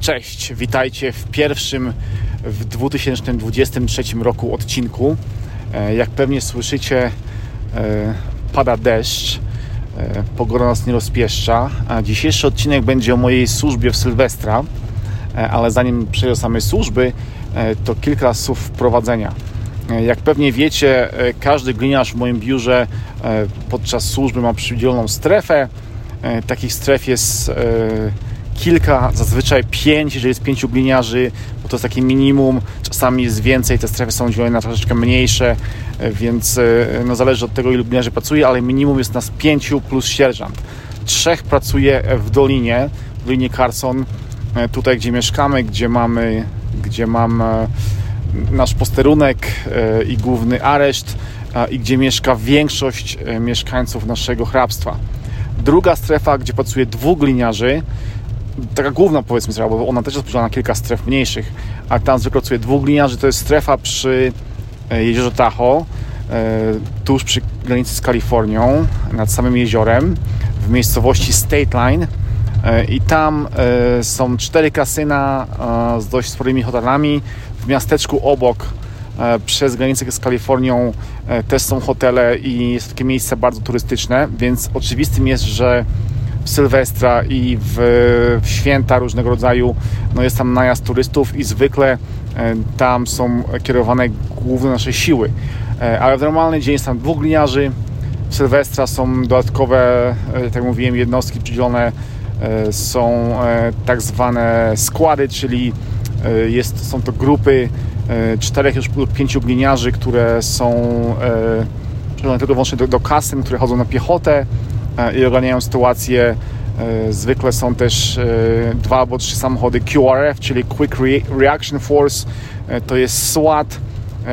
Cześć, witajcie w pierwszym w 2023 roku odcinku. E, jak pewnie słyszycie, e, pada deszcz, e, pogoda nas nie rozpieszcza. Dzisiejszy odcinek będzie o mojej służbie w Sylwestra, ale zanim przejdę samej służby, to kilka słów wprowadzenia. Jak pewnie wiecie, każdy gliniarz w moim biurze podczas służby ma przydzieloną strefę. Takich stref jest kilka, zazwyczaj pięć, jeżeli jest pięciu gliniarzy, bo to jest takie minimum, czasami jest więcej, te strefy są dzielone na troszeczkę mniejsze, e, więc e, no, zależy od tego, ilu gliniarzy pracuje, ale minimum jest nas pięciu plus sierżant. Trzech pracuje w Dolinie, w Dolinie Carson, e, tutaj gdzie mieszkamy, gdzie mamy, gdzie mam nasz posterunek i główny areszt i gdzie mieszka większość mieszkańców naszego hrabstwa. Druga strefa, gdzie pracuje dwóch gliniarzy, taka główna powiedzmy strefa, bo ona też jest podzielona na kilka stref mniejszych, a tam zwykle pracuje dwóch gliniarzy, to jest strefa przy e, jeziorze Tahoe, e, tuż przy granicy z Kalifornią, nad samym jeziorem, w miejscowości State Line e, i tam są cztery kasyna z dość sporymi hotelami. W miasteczku obok przez granicę z Kalifornią też są hotele i jest takie miejsce bardzo turystyczne, więc oczywistym jest, że w Sylwestra i w, w święta różnego rodzaju no jest tam najazd turystów i zwykle e, tam są kierowane główne nasze siły. E, ale w normalny dzień jest tam dwóch gliniarzy. W Sylwestra są dodatkowe, e, tak jak mówiłem, jednostki przydzielone. Są tak zwane składy, czyli jest, są to grupy czterech już lub pięciu gliniarzy, które są przydzielone tylko wyłącznie do, do kasyn, które chodzą na piechotę i ogarniają sytuację. E, zwykle są też e, dwa albo trzy samochody QRF, czyli Quick Reaction Force. To jest SWAT,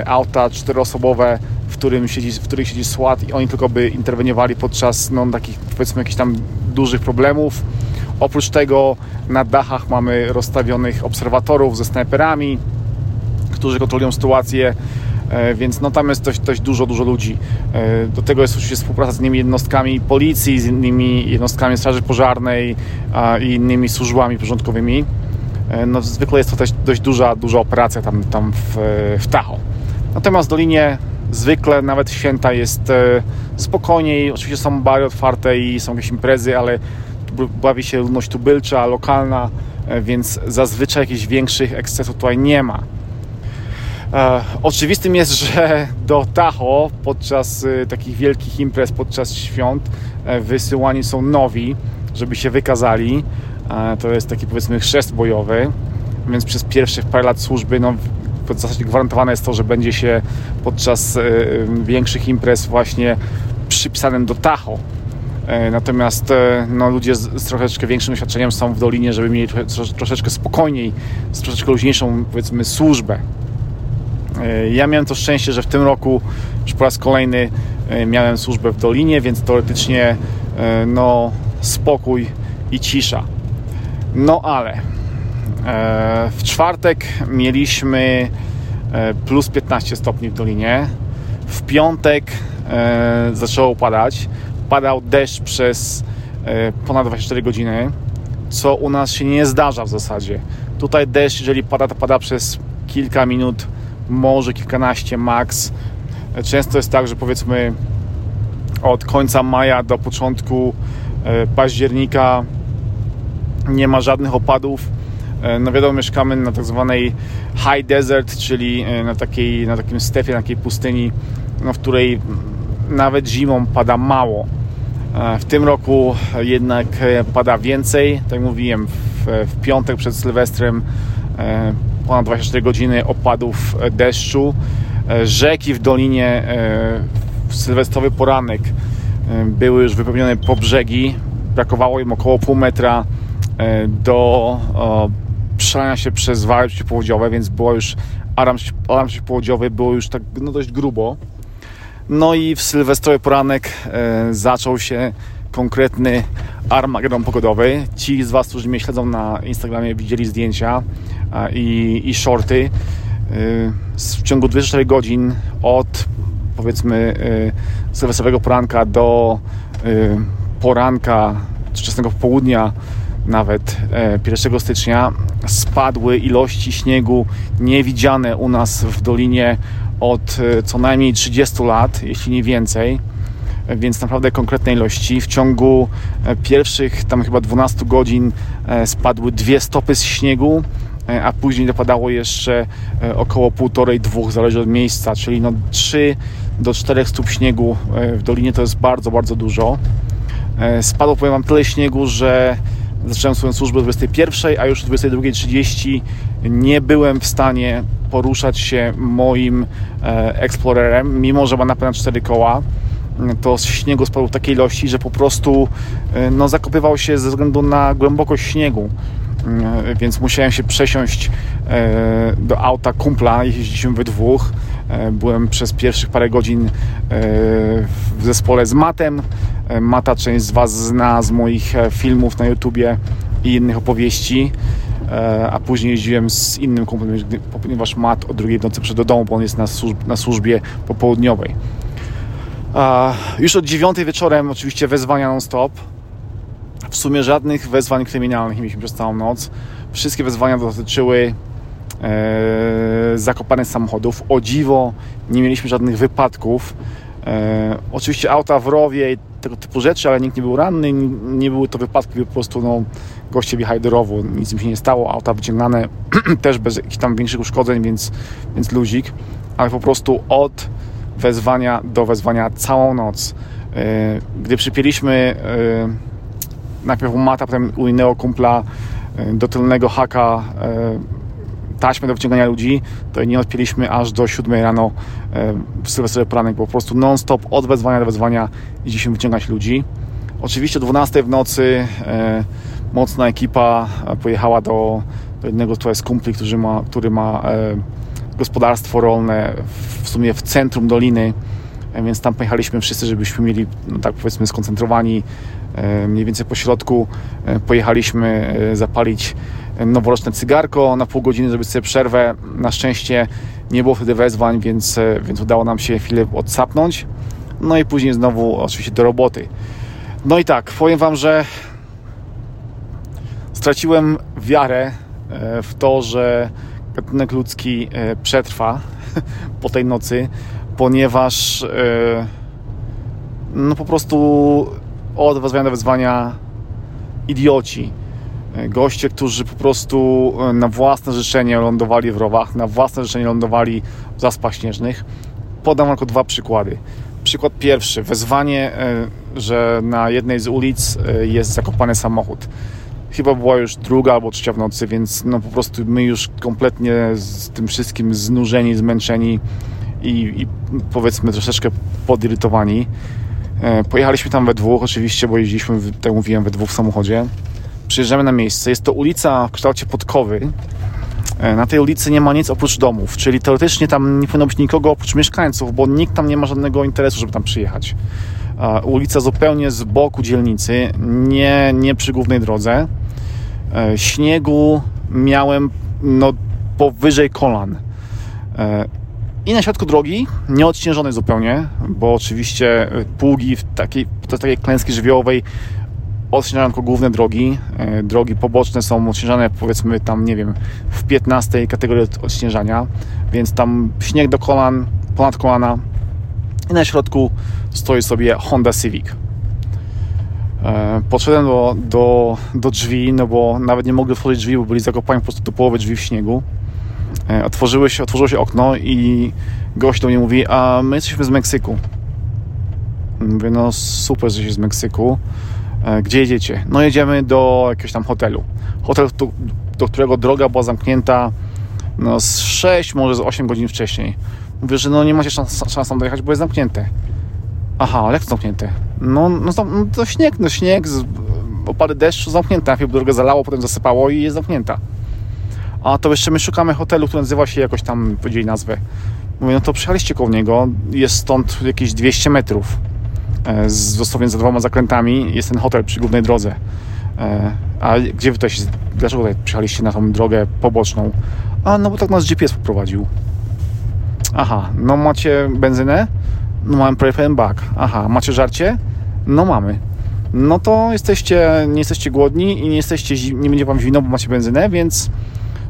auta czteroosobowe, w, którym siedzi, w których siedzi SWAT i oni tylko by interweniowali podczas no, takich powiedzmy jakichś tam dużych problemów. Oprócz tego na dachach mamy rozstawionych obserwatorów ze snajperami, którzy kontrolują sytuację E, więc no tam jest dość, dość dużo, dużo ludzi. E, do tego jest oczywiście współpraca z innymi jednostkami policji, z innymi jednostkami straży pożarnej i innymi służbami porządkowymi. E, no, zwykle jest to też dość duża, duża operacja tam, tam w, w Tahoe. Natomiast w Dolinie zwykle nawet święta jest spokojniej. Oczywiście są bary otwarte i są jakieś imprezy, ale bawi się ludność tubylcza, lokalna, więc zazwyczaj jakichś większych ekscesów tutaj nie ma. E, oczywistym jest, że do Tahoe podczas y, takich wielkich imprez, podczas świąt e, wysyłani są nowi, żeby się wykazali. E, to jest taki powiedzmy chrzest bojowy, więc przez pierwszych parę lat służby no, w zasadzie gwarantowane jest to, że będzie się podczas y, większych imprez właśnie przypisanym do Tahoe. Natomiast no, ludzie z, z troszeczkę większym doświadczeniem są w Dolinie, żeby mieli troszeczkę spokojniej, z troszeczkę luźniejszą powiedzmy służbę. E, ja miałem to szczęście, że w tym roku już po raz kolejny e, miałem służbę w Dolinie, więc teoretycznie e, no, spokój i cisza. No ale w czwartek mieliśmy plus 15 stopni w Dolinie. W piątek zaczęło padać. Padał deszcz przez ponad 24 godziny, co u nas się nie zdarza w zasadzie. Tutaj deszcz, jeżeli pada, to pada przez kilka minut może kilkanaście max. Często jest tak, że powiedzmy od końca maja do początku e, października nie ma żadnych opadów. E, no wiadomo, mieszkamy na tak zwanej high desert, czyli e, na, takiej, na takim stepie, na takiej pustyni, no, w której nawet zimą pada mało. W tym roku jednak pada więcej. Tak jak mówiłem, w, w piątek przed Sylwestrem ponad 24 godziny opadów deszczu. E, rzeki w dolinie e, w sylwestrowy poranek e, były już wypełnione po brzegi. Brakowało im około pół metra do przelania się przez wary przeciwpowodziowe, więc było już alarm, alarm przeciwpowodziowy było już tak no, dość grubo. No i w sylwestrowy poranek zaczął się konkretny Armagedon pogodowy. Ci z Was, którzy mnie śledzą na Instagramie, widzieli zdjęcia i, i shorty. Y, w ciągu 24 godzin od powiedzmy y, sylwestrowego poranka do y, poranka wczesnego południa nawet 1 e, stycznia spadły ilości śniegu niewidziane u nas w Dolinie od e, co najmniej 30 lat, jeśli nie więcej więc naprawdę konkretne ilości. W ciągu e, pierwszych tam chyba 12 godzin spadły dwie stopy z śniegu, a później dopadało jeszcze około półtorej, dwóch, zależy od miejsca, czyli no 3 do 4 stóp śniegu w Dolinie to jest bardzo, bardzo dużo. Spadło, powiem Wam, tyle śniegu, że zacząłem swoją służbę o 21, a już o 22.30 nie byłem w stanie poruszać się moim e, Explorerem, mimo że ma na 4 koła to śniegu spadło w takiej ilości, że po prostu e, no, zakopywał się ze względu na głębokość śniegu. E, więc musiałem się przesiąść do auta kumpla, jeździliśmy we dwóch. Byłem przez pierwszych parę godzin w zespole z Matem. Mata część z Was zna z moich filmów na YouTubie i innych opowieści. A później jeździłem z innym kumplem, ponieważ Mat o drugiej nocy przyszedł do domu, bo on jest na, na służbie popołudniowej. Już od dziewiątej wieczorem oczywiście wezwania non-stop. W sumie żadnych wezwań kryminalnych nie mieliśmy przez całą noc. Wszystkie wezwania dotyczyły e, zakopanych samochodów. O dziwo nie mieliśmy żadnych wypadków. E, oczywiście auta w rowie i tego typu rzeczy, ale nikt nie był ranny, nie były to wypadki, po prostu no, goście wjechali do rowu, nic im się nie stało, auta wyciągane też bez jakichś tam większych uszkodzeń, więc, więc luzik, ale po prostu od wezwania do wezwania całą noc. E, gdy przypięliśmy e, najpierw u Mata, potem u innego kumpla e, do tylnego haka taśmy do wyciągania ludzi, to nie odpięliśmy aż do 7 rano w Sylwestrowy poranek, bo po prostu non-stop od wezwania do wezwania idziemy wyciągać ludzi. Oczywiście o 12 w nocy mocna ekipa pojechała do, do jednego z kumpli, który ma, który ma gospodarstwo rolne w sumie w centrum doliny, e, więc tam pojechaliśmy wszyscy, żebyśmy mieli, no tak powiedzmy, skoncentrowani e, mniej więcej po środku. E, pojechaliśmy zapalić noworoczne cygarko na pół godziny, zrobić sobie przerwę. Na szczęście nie było wtedy wezwań, więc, więc udało nam się chwilę odsapnąć. No i później znowu oczywiście do roboty. No i tak, powiem Wam, że straciłem wiarę w to, że gatunek ludzki e, przetrwa po tej nocy, ponieważ e, no po prostu od wezwania do wezwania idioci. E, goście, którzy po prostu na własne życzenie lądowali w rowach, na własne życzenie lądowali w zaspach śnieżnych. Podam tylko dwa przykłady. Przykład pierwszy. Wezwanie, że na jednej z ulic jest zakopany samochód chyba była już druga albo trzecia w nocy, więc no po prostu my już kompletnie z tym wszystkim znużeni, zmęczeni i, i powiedzmy troszeczkę podirytowani. E, pojechaliśmy tam we dwóch, oczywiście, bo jeździliśmy, tak mówiłem, we dwóch w samochodzie. Przyjeżdżamy na miejsce. Jest to ulica w kształcie podkowy. E, na tej ulicy nie ma nic oprócz domów, czyli teoretycznie tam nie powinno być nikogo oprócz mieszkańców, bo nikt tam nie ma żadnego interesu, żeby tam przyjechać. Ulica zupełnie z boku dzielnicy, nie, nie przy głównej drodze. E, śniegu miałem no, powyżej kolan. E, I na środku drogi, nieodciężonej zupełnie, bo oczywiście pługi w takiej, podczas takiej klęski żywiołowej odciążają tylko główne drogi. E, drogi poboczne są odciążane powiedzmy tam, nie wiem, w 15 kategorii odciężania, więc tam śnieg do kolan, ponad kolana i na środku stoi sobie Honda Civic. E, podszedłem do, do, do drzwi, no bo nawet nie mogli otworzyć drzwi, bo byli zakopani po prostu do połowy drzwi w śniegu. E, otworzyły się, otworzyło się okno i gość do mnie mówi, a my jesteśmy z Meksyku. Mówię, no super, że się z Meksyku. E, gdzie jedziecie? No jedziemy do jakiegoś tam hotelu. Hotel, do, do którego droga była zamknięta no z 6, może z 8 godzin wcześniej. Mówię, że no nie macie szans, szans tam dojechać, bo jest zamknięte. Aha, ale jak zamknięte? No, no, no to śnieg, no śnieg, z, opady deszczu zamknięte. Najpierw drogę zalało, potem zasypało i jest zamknięta. A to jeszcze my szukamy hotelu, który nazywa się jakoś tam, powiedzieli nazwę. Mówię, no to przyjechaliście koło niego, jest stąd jakieś 200 metrów. E, z, dosłownie za dwoma zakrętami jest ten hotel przy głównej drodze. E, a gdzie wy tutaj dlaczego tutaj przyjechaliście na tą drogę poboczną? A, no bo tak nas GPS poprowadził. Aha, no macie benzynę? No mamy prawie pełen bak. Aha, macie żarcie? No mamy. no to jesteście, nie jesteście głodni i nie jesteście, nie będzie wam zimno, bo macie benzynę, więc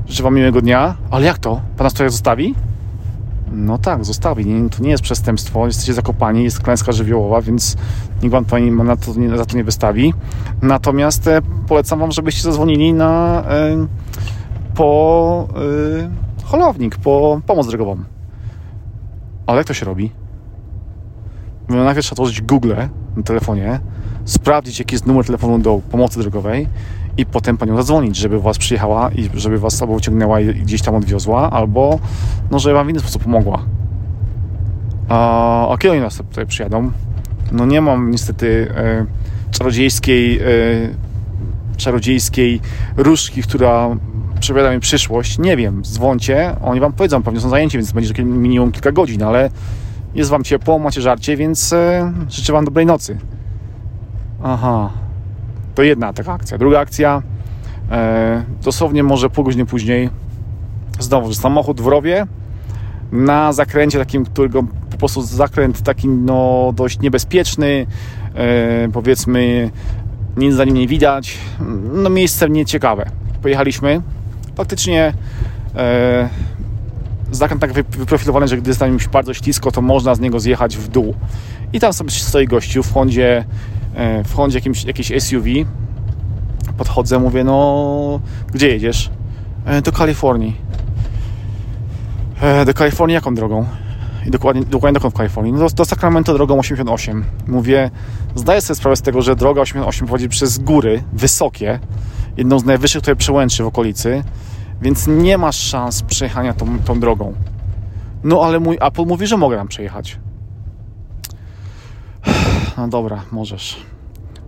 życzę wam miłego dnia. Ale jak to? Pana stojak zostawi? No tak, zostawi. Nie, to nie jest przestępstwo, jesteście zakopani, jest klęska żywiołowa, więc nikt wam pani na to, nie, za to nie wystawi. Natomiast e, polecam wam, żebyście zadzwonili na e, po e, holownik, po pomoc drogową. Ale jak to się robi? No, najpierw trzeba otworzyć Google na telefonie, sprawdzić, jaki jest numer telefonu do pomocy drogowej i potem panią zadzwonić, żeby was przyjechała i żeby was albo wyciągnęła i gdzieś tam odwiozła, albo no, żeby wam w inny sposób pomogła. A, a kiedy oni nas tutaj przyjadą? No nie mam niestety e, czarodziejskiej e, czarodziejskiej różdżki, która przepowiada mi przyszłość. Nie wiem, dzwoncie, oni wam powiedzą, pewnie są zajęci, więc będzie minimum kilka godzin, ale jest wam ciepło, macie żarcie, więc e, życzę wam dobrej nocy. Aha, to jedna taka akcja. Druga akcja, e, dosłownie może pół godziny później, znowu samochód w rowie, na zakręcie takim, którego po prostu zakręt taki no dość niebezpieczny, e, powiedzmy nic za nim nie widać, no miejsce nieciekawe. Pojechaliśmy, faktycznie e, zakręt tak wyprofilowany, że gdy jest tam bardzo ślisko, to można z niego zjechać w dół. I tam sobie stoi gościu w Hondzie, e, w Hondzie jakimś, SUV. Podchodzę, mówię, no gdzie jedziesz? E, do Kalifornii. E, do Kalifornii jaką drogą? I dokładnie, dokładnie dokąd w Kalifornii? No do, do Sacramento drogą 88. Mówię, zdaję sobie sprawę z tego, że droga 88 prowadzi przez góry wysokie, jedną z najwyższych tutaj przełęczy w okolicy więc nie masz szans przejechania tą, tą drogą. No ale mój Apple mówi, że mogę tam przejechać. No dobra, możesz.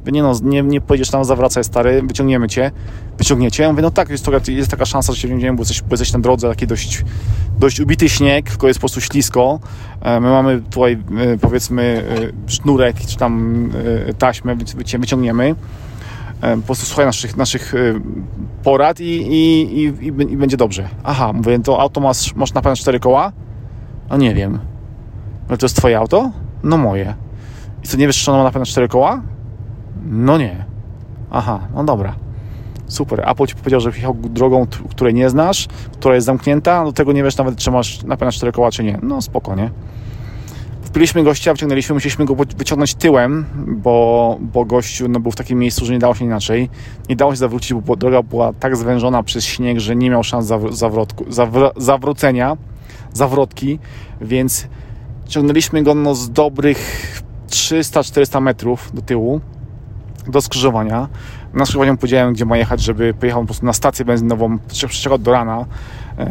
Wy nie no, nie, nie pojedziesz tam, zawracaj stary, wyciągniemy cię. Wyciągniecie? Ja mówię, no tak, jest, to, jest taka szansa, że się wyciągniemy, bo bo jesteś na drodze, taki dość, dość ubity śnieg, tylko jest po prostu ślisko. E, my mamy tutaj, e, powiedzmy, e, sznurek, czy tam taśmę, wyciągniemy. E, po prostu słuchaj naszych, naszych e, porad i, i, i, i, będzie dobrze. Aha, mówię, to auto masz, masz na pewno cztery koła? No nie wiem. No to jest twoje auto? No moje. I co, nie wiesz, czy ono ma na pewno cztery koła? No nie. Aha, no dobra. Super. Apple ci powiedział, że wjechał drogą, której nie znasz, która jest zamknięta, do tego nie wiesz nawet, czy masz na pewno cztery koła, czy nie. No spoko, nie? Wpiliśmy gościa, wyciągnęliśmy, musieliśmy go wyciągnąć tyłem, bo, bo gościu no, był w takim miejscu, że nie dało się inaczej. Nie dało się zawrócić, bo droga była tak zwężona przez śnieg, że nie miał szans zawrotku, zawr zawrócenia, zawrotki, więc ciągnęliśmy go no, z dobrych 300-400 metrów do tyłu, do skrzyżowania. Na skrzyżowaniu powiedziałem, gdzie ma jechać, żeby pojechał po prostu na stację benzynową, przeczekał do rana,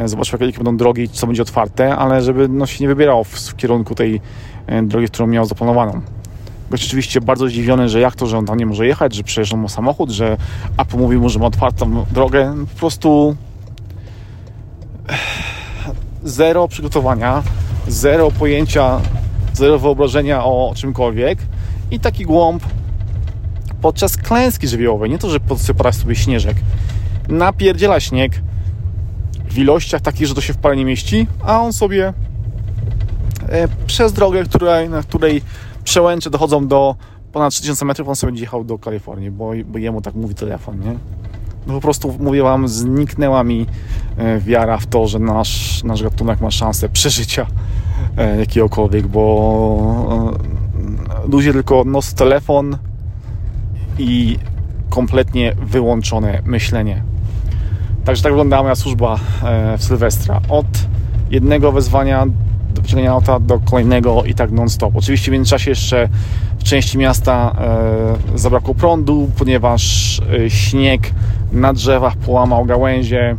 zobaczył, jakie będą drogi, co będzie otwarte, ale żeby no, się nie wybierał w, w kierunku tej e, drogi, którą miał zaplanowaną. Gość oczywiście bardzo zdziwiony, że jak to, że on tam nie może jechać, że przejeżdżał mu samochód, że Apple mówił mu, że ma otwartą drogę. Po prostu zero przygotowania, zero pojęcia, zero wyobrażenia o czymkolwiek i taki głąb podczas klęski żywiołowej. Nie to, że podsypać sobie śnieżek. Napierdziela śnieg w ilościach takich, że to się w parę nie mieści, a on sobie e, przez drogę, której, na której przełęcze dochodzą do ponad 3000 metrów, on sobie będzie jechał do Kalifornii, bo, bo jemu tak mówi telefon, nie? No po prostu, mówię Wam, zniknęła mi e, wiara w to, że nasz, nasz gatunek ma szansę przeżycia e, jakiegokolwiek, bo ludzie tylko nos telefon, i kompletnie wyłączone myślenie. Także tak wyglądała moja służba e, w Sylwestra. Od jednego wezwania do wyciągnięcia auta do kolejnego i tak non-stop. Oczywiście w międzyczasie jeszcze w części miasta e, zabrakło prądu, ponieważ e, śnieg na drzewach połamał gałęzie,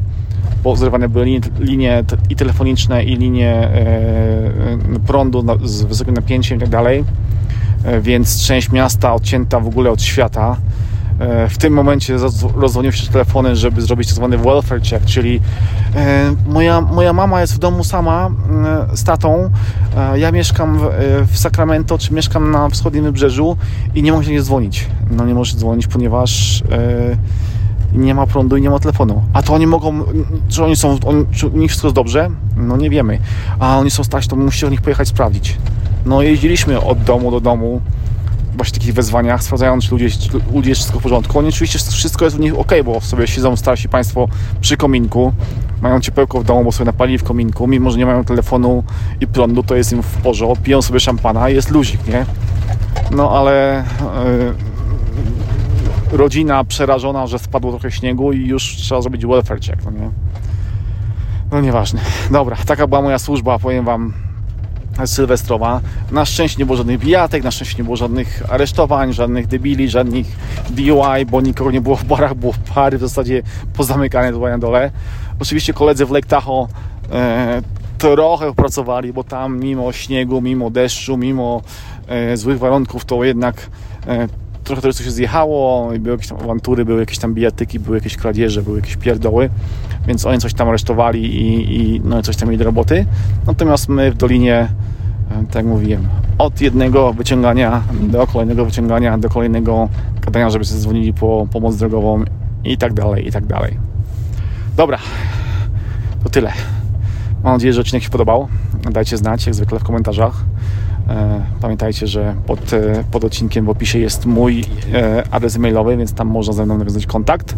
bo zrywane były linie, linie i telefoniczne i linie prądu z wysokim napięciem i tak dalej więc część miasta odcięta w ogóle od świata. E, w tym momencie rozdzwonił się telefony, żeby zrobić. Tak welfare check, czyli e, moja, moja mama jest w domu sama z tatą, ja mieszkam w, Sacramento, czy mieszkam na wschodnim wybrzeżu i nie mogę się nie dzwonić. No nie może dzwonić, ponieważ nie ma prądu i nie ma telefonu. A to oni mogą, czy oni są, czy u nich wszystko jest dobrze? No nie wiemy. A oni są stać, to musicie do nich pojechać sprawdzić. No jeździliśmy od domu do domu, właśnie takich wezwaniach, sprawdzają, czy ludzie, ludzie jest wszystko w porządku. Oni oczywiście wszystko jest u nich ok, bo sobie siedzą starsi Państwo przy kominku, mają ciepełko w domu, bo sobie napalili w kominku, mimo że nie mają telefonu i prądu, to jest im w porządku, piją sobie szampana jest luzik, nie? No ale yy, rodzina przerażona, że spadło trochę śniegu i już trzeba zrobić welfare check, no nie? No nieważne. Dobra, taka była moja służba, powiem Wam, sylwestrowa. Na szczęście nie było żadnych bijatek, na szczęście nie było żadnych aresztowań, żadnych debili, żadnych DUI, bo nikogo nie było w barach, było pary w zasadzie pozamykane tutaj na dole. Oczywiście koledzy w Lake Tahoe e, trochę pracowali, bo tam mimo śniegu, mimo deszczu, mimo e, złych warunków, to jednak e, trochę turystów się zjechało, były jakieś tam awantury, były jakieś tam bijatyki, były jakieś kradzieże, były jakieś pierdoły, więc oni coś tam aresztowali i, i no, coś tam mieli do roboty. Natomiast my w Dolinie, e, tak jak mówiłem, od jednego wyciągania do kolejnego wyciągania, do kolejnego gadania, żeby sobie dzwonili po pomoc drogową i tak dalej, i tak dalej. Dobra, to tyle. Mam nadzieję, że odcinek się podobał. Dajcie znać, jak zwykle w komentarzach. E, pamiętajcie, że pod, e, pod odcinkiem w opisie jest mój e, adres mailowy, więc tam można ze mną nawiązać kontakt.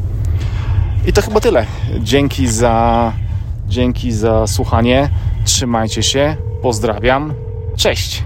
I to chyba tyle. Dzięki za, dzięki za słuchanie. Trzymajcie się. Pozdrawiam. Cześć.